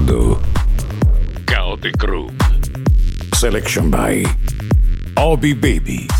ascoltando Kaotik Room. Selection by Obi Baby.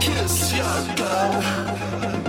kiss your girl.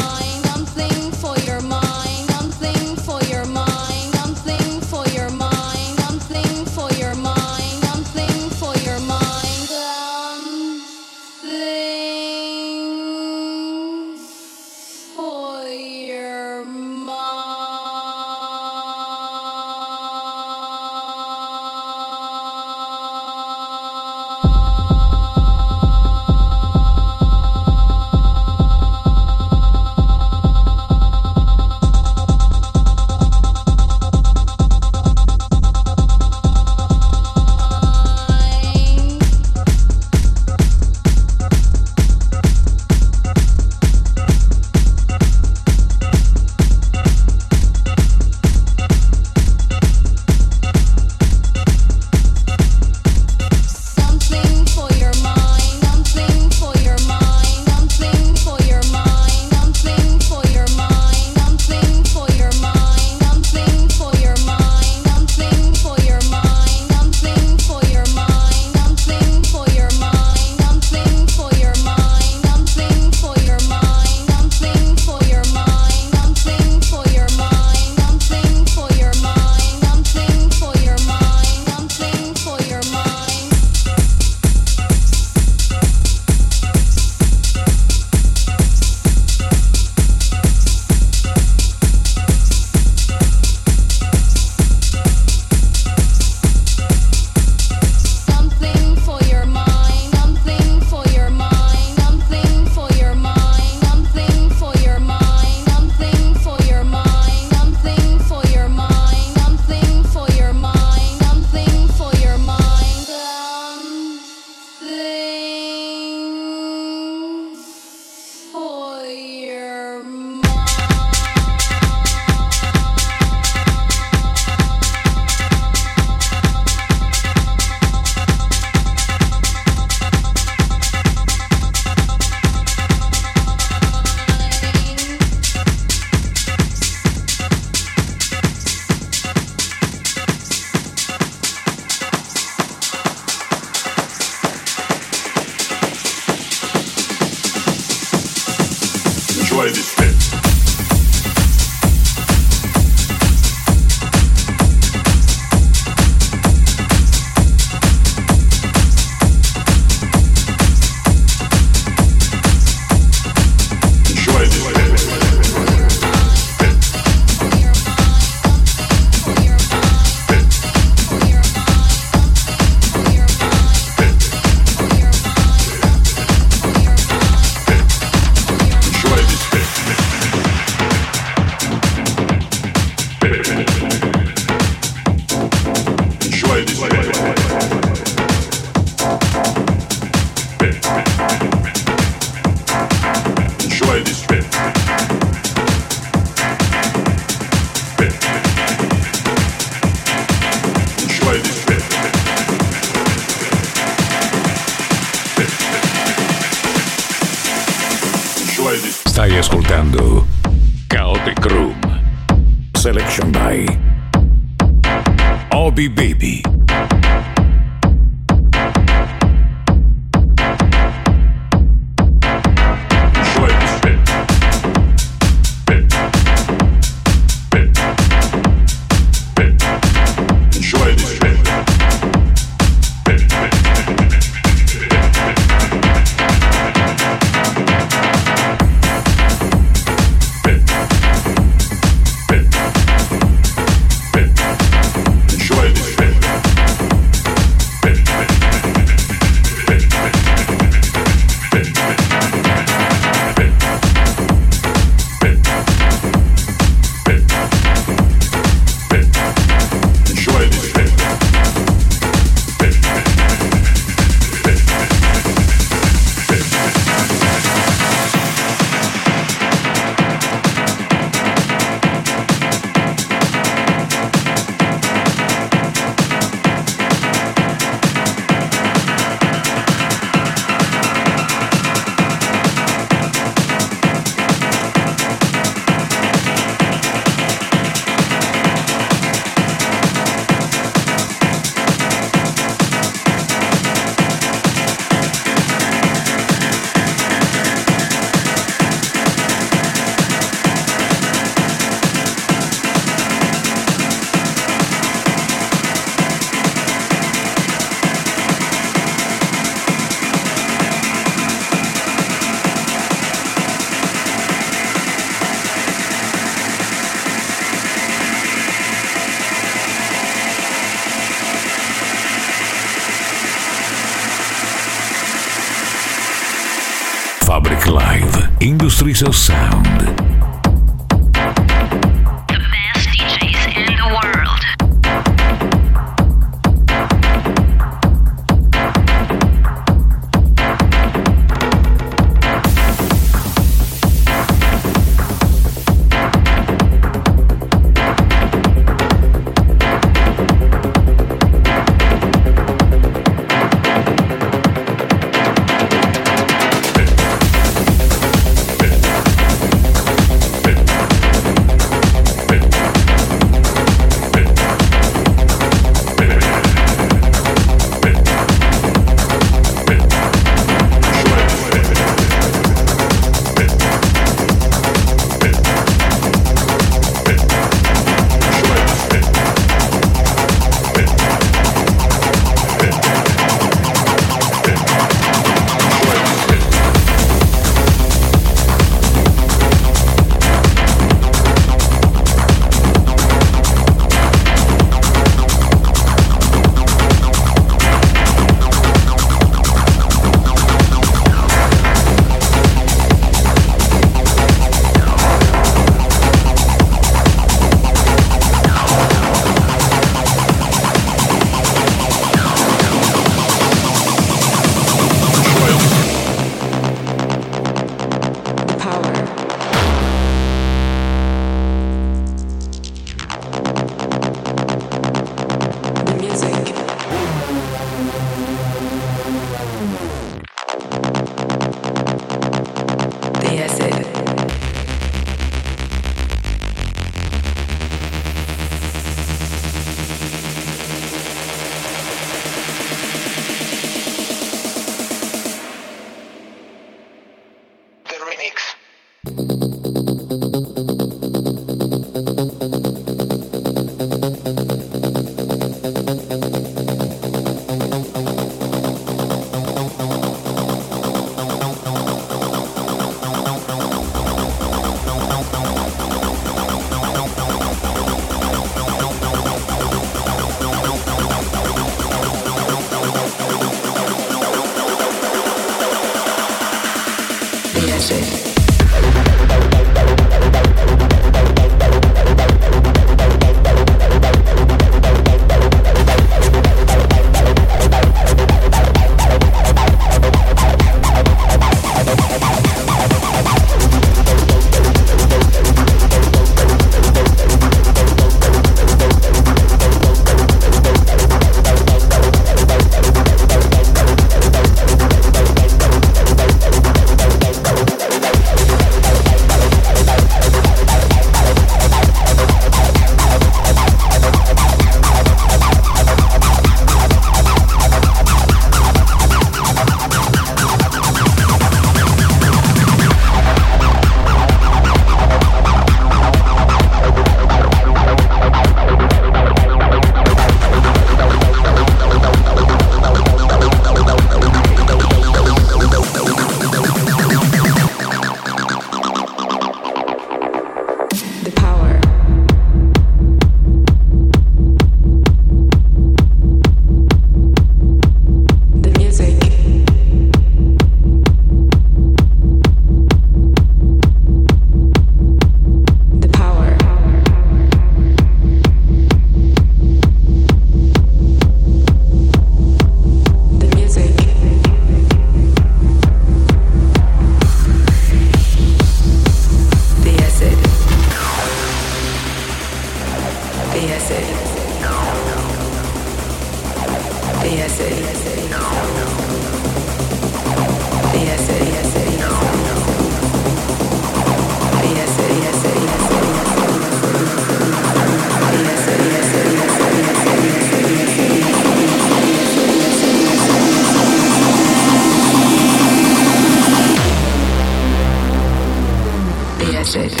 said.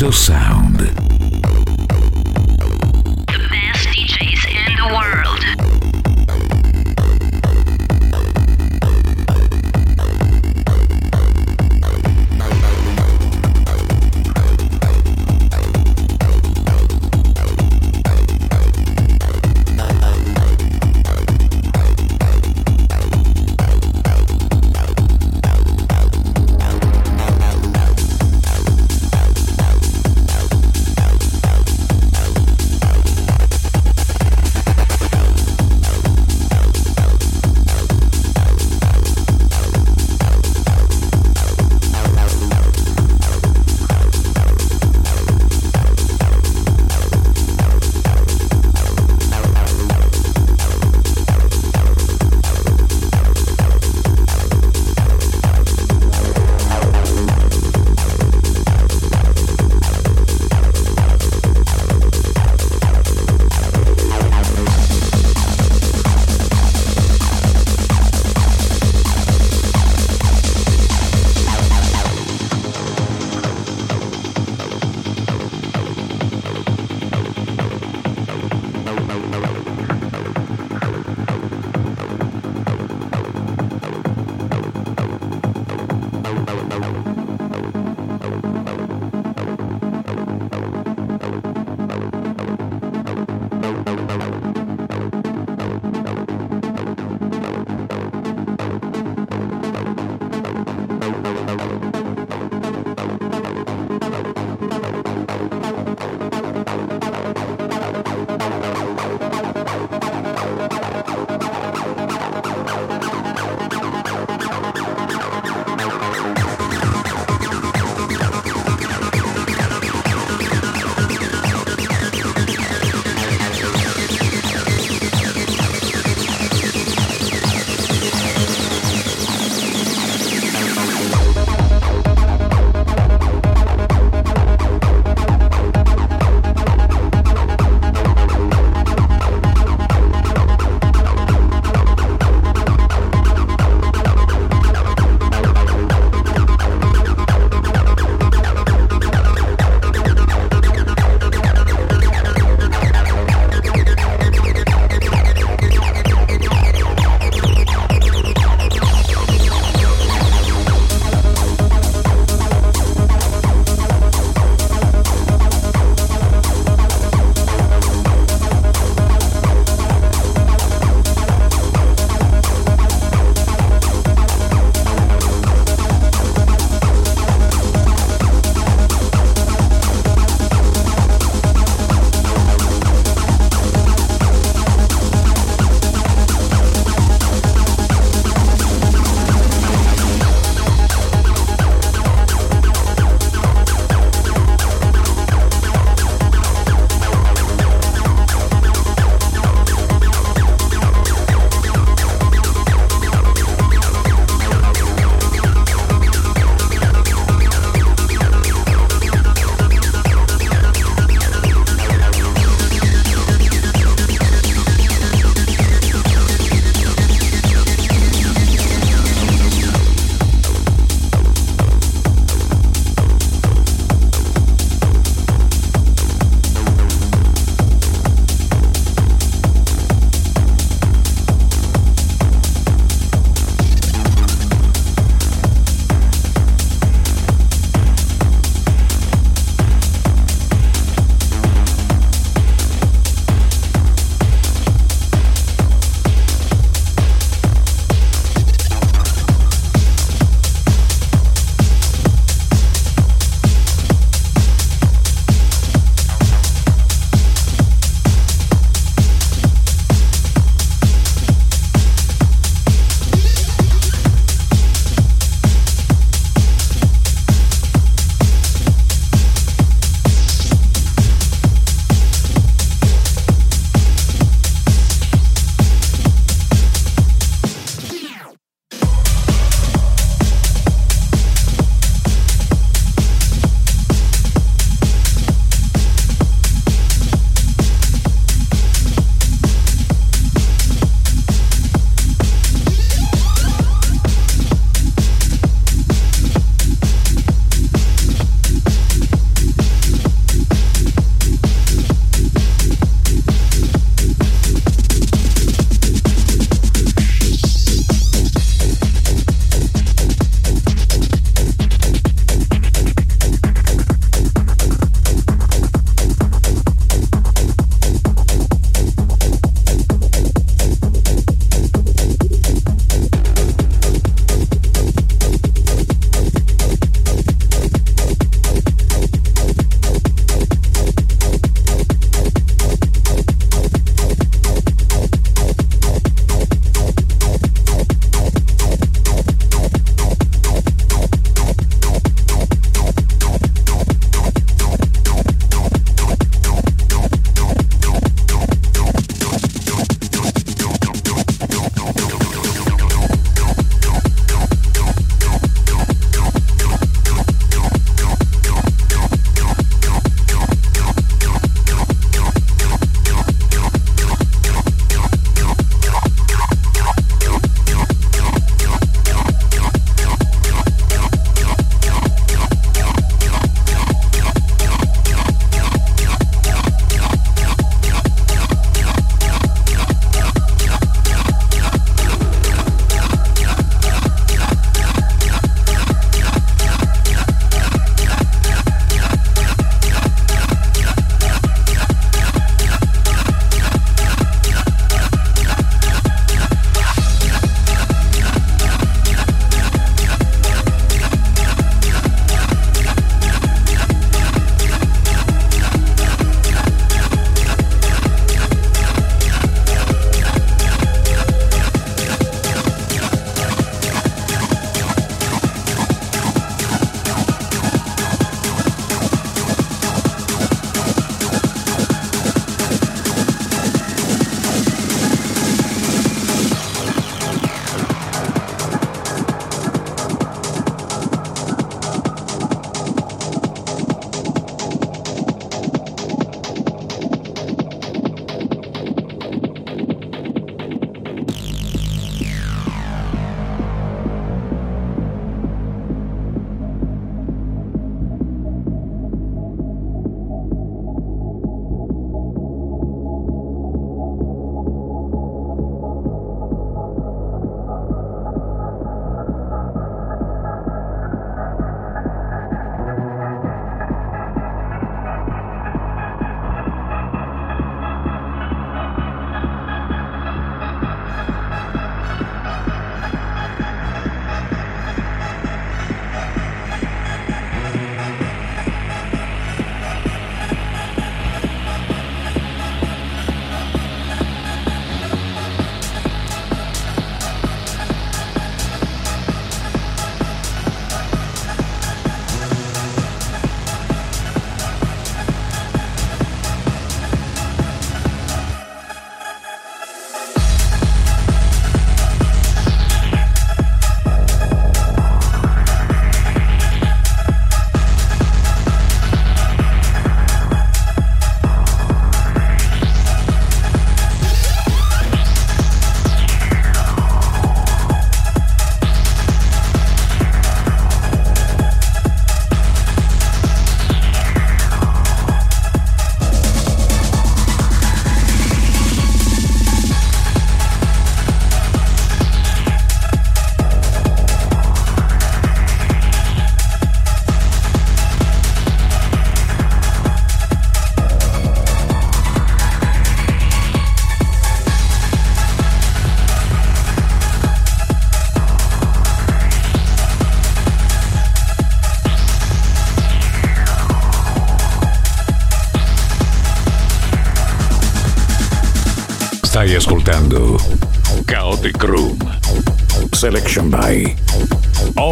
Of Sound.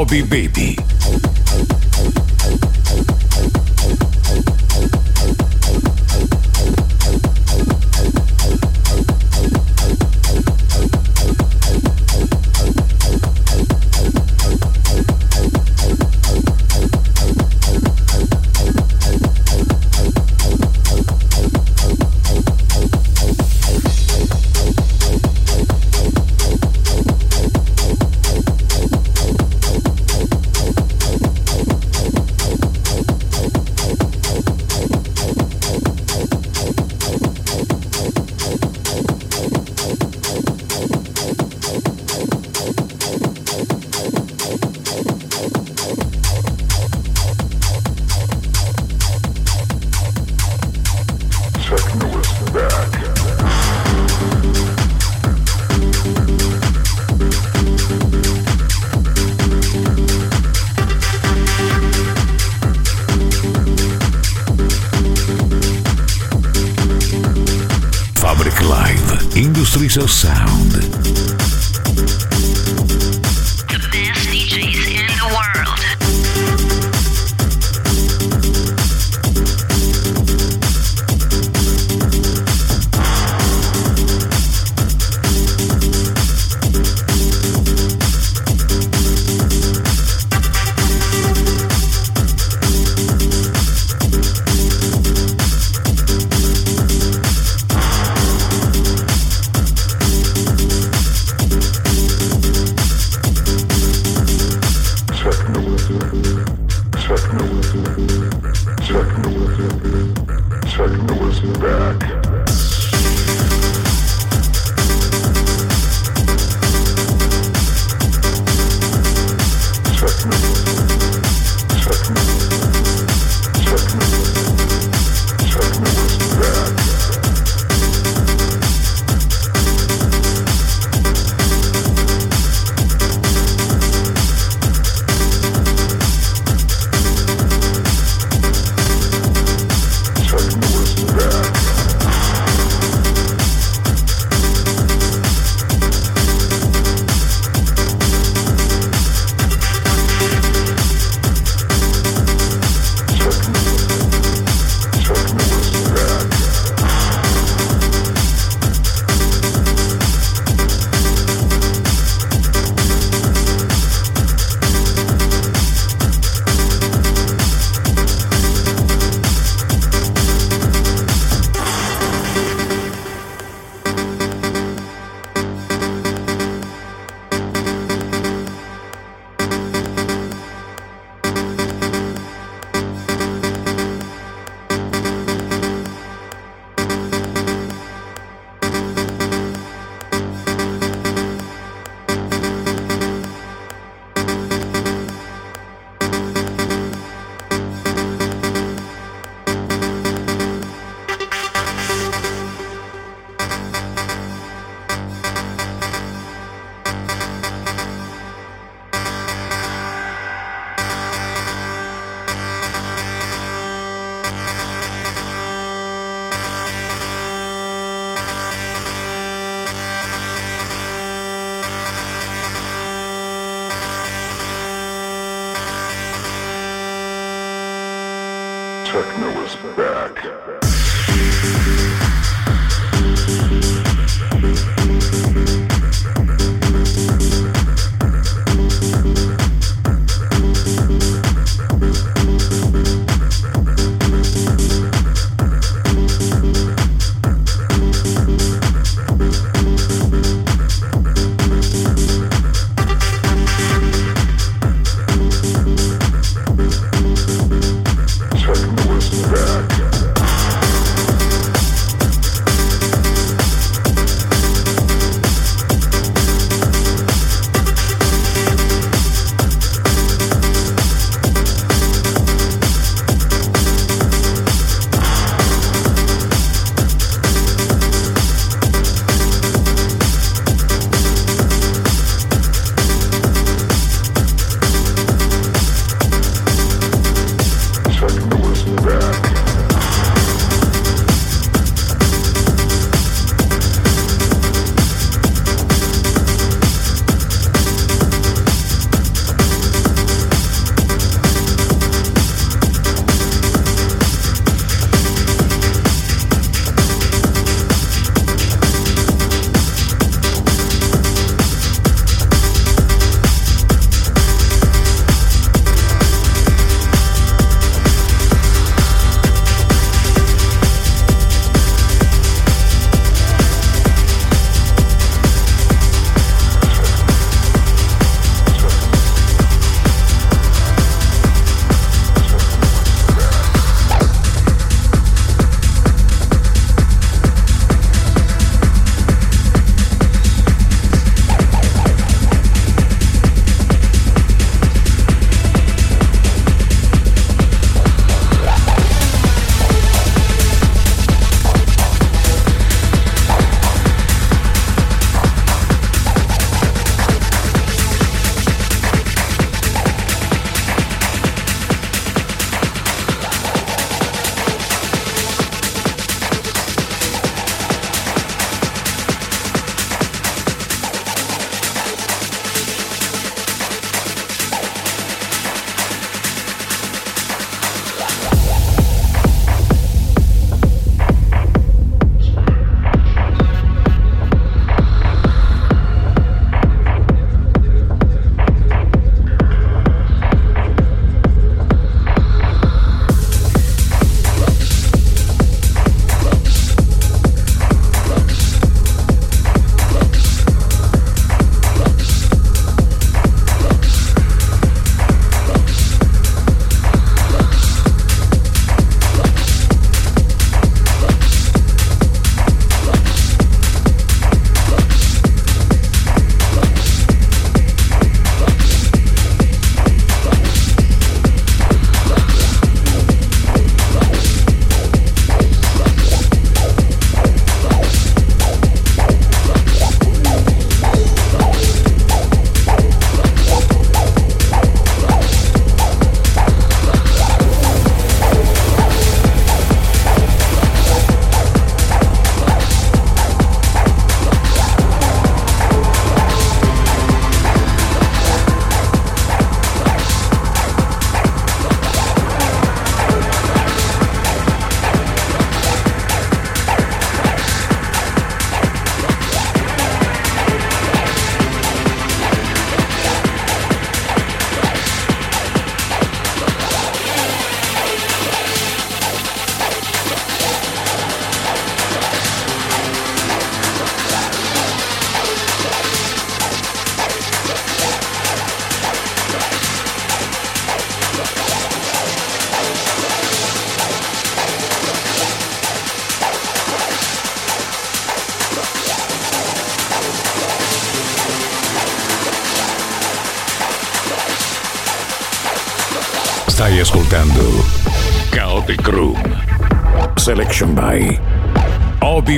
Obi Baby.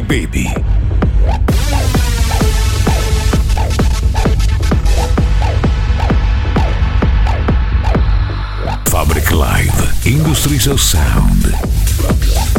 Baby. Fabric Live. Industries of Sound.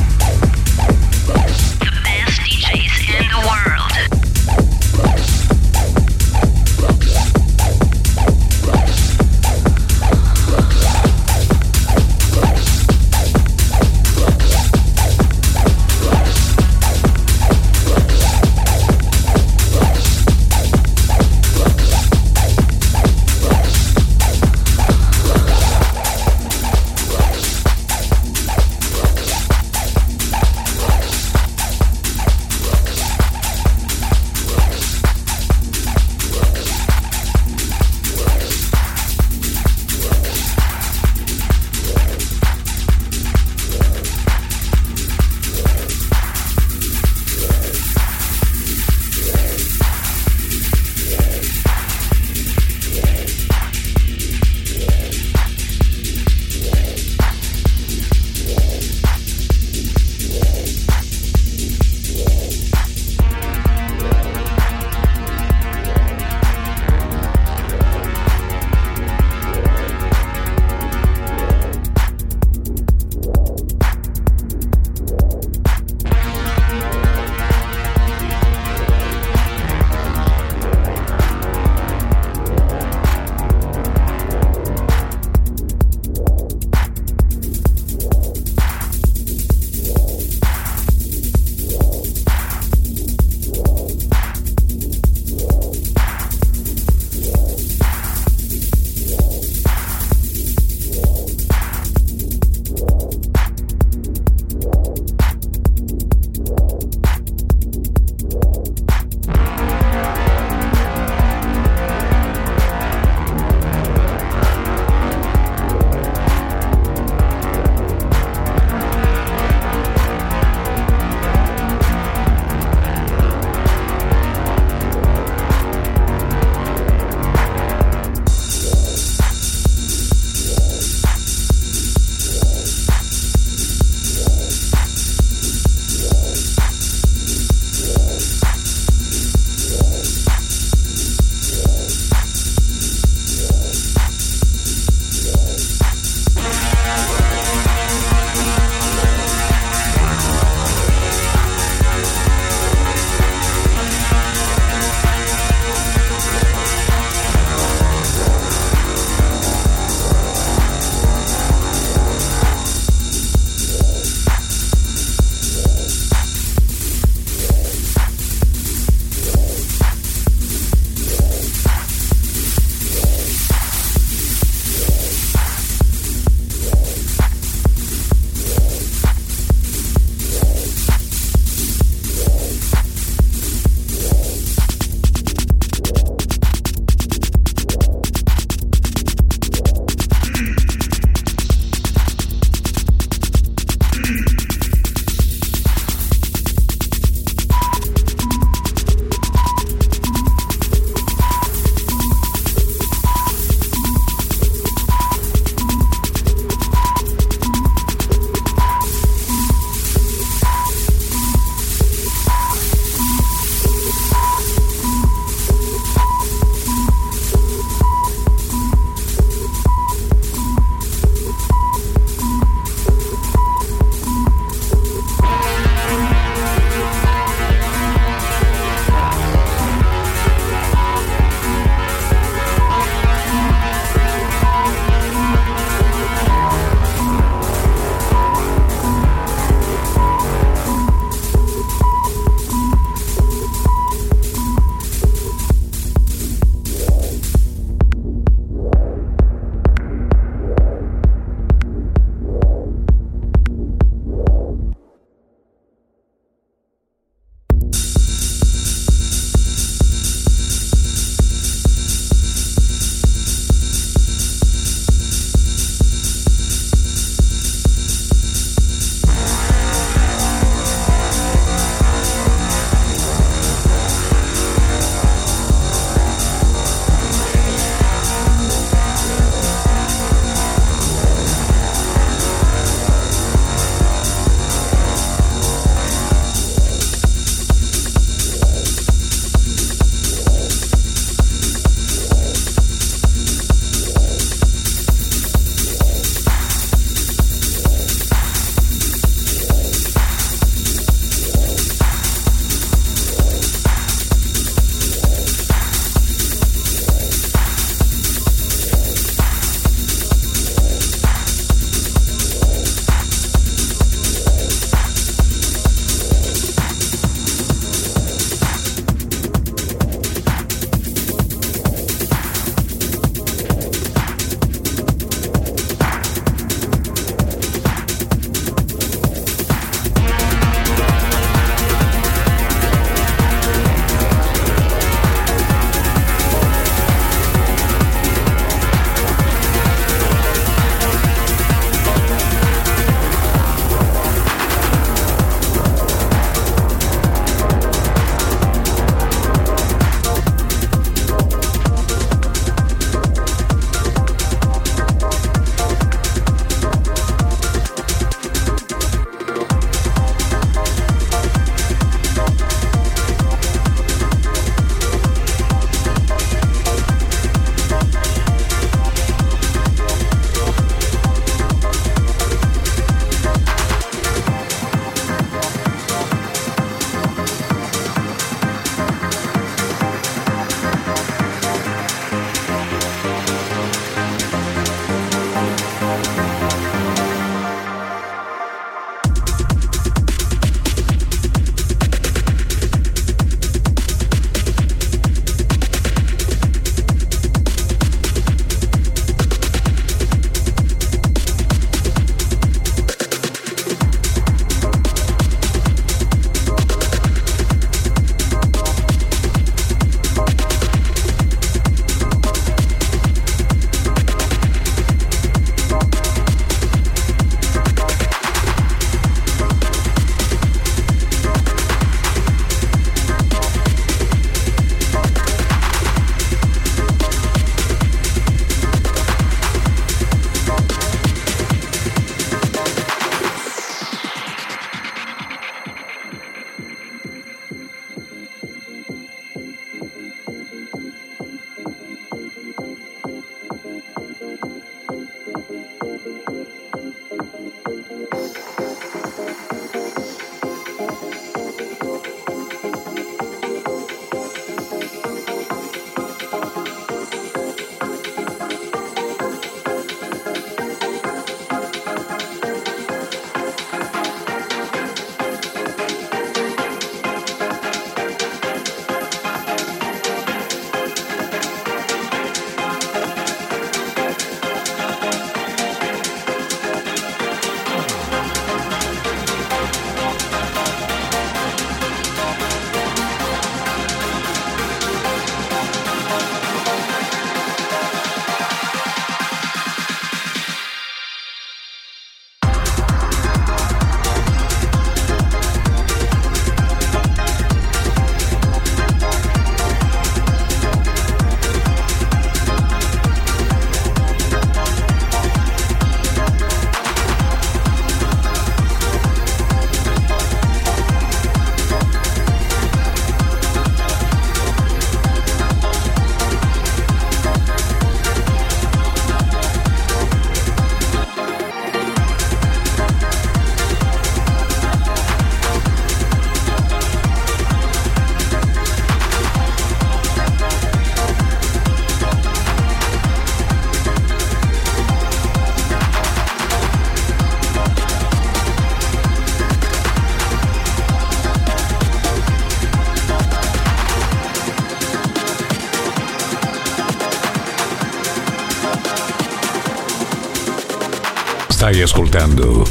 Stai ascoltando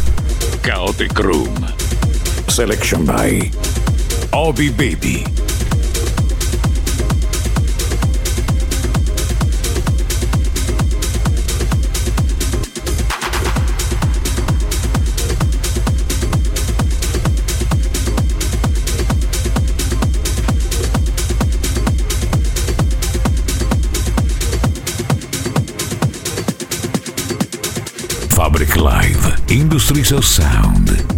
Chaotic Room. Selection by Obi Baby. Fabric Live Industries of Sound.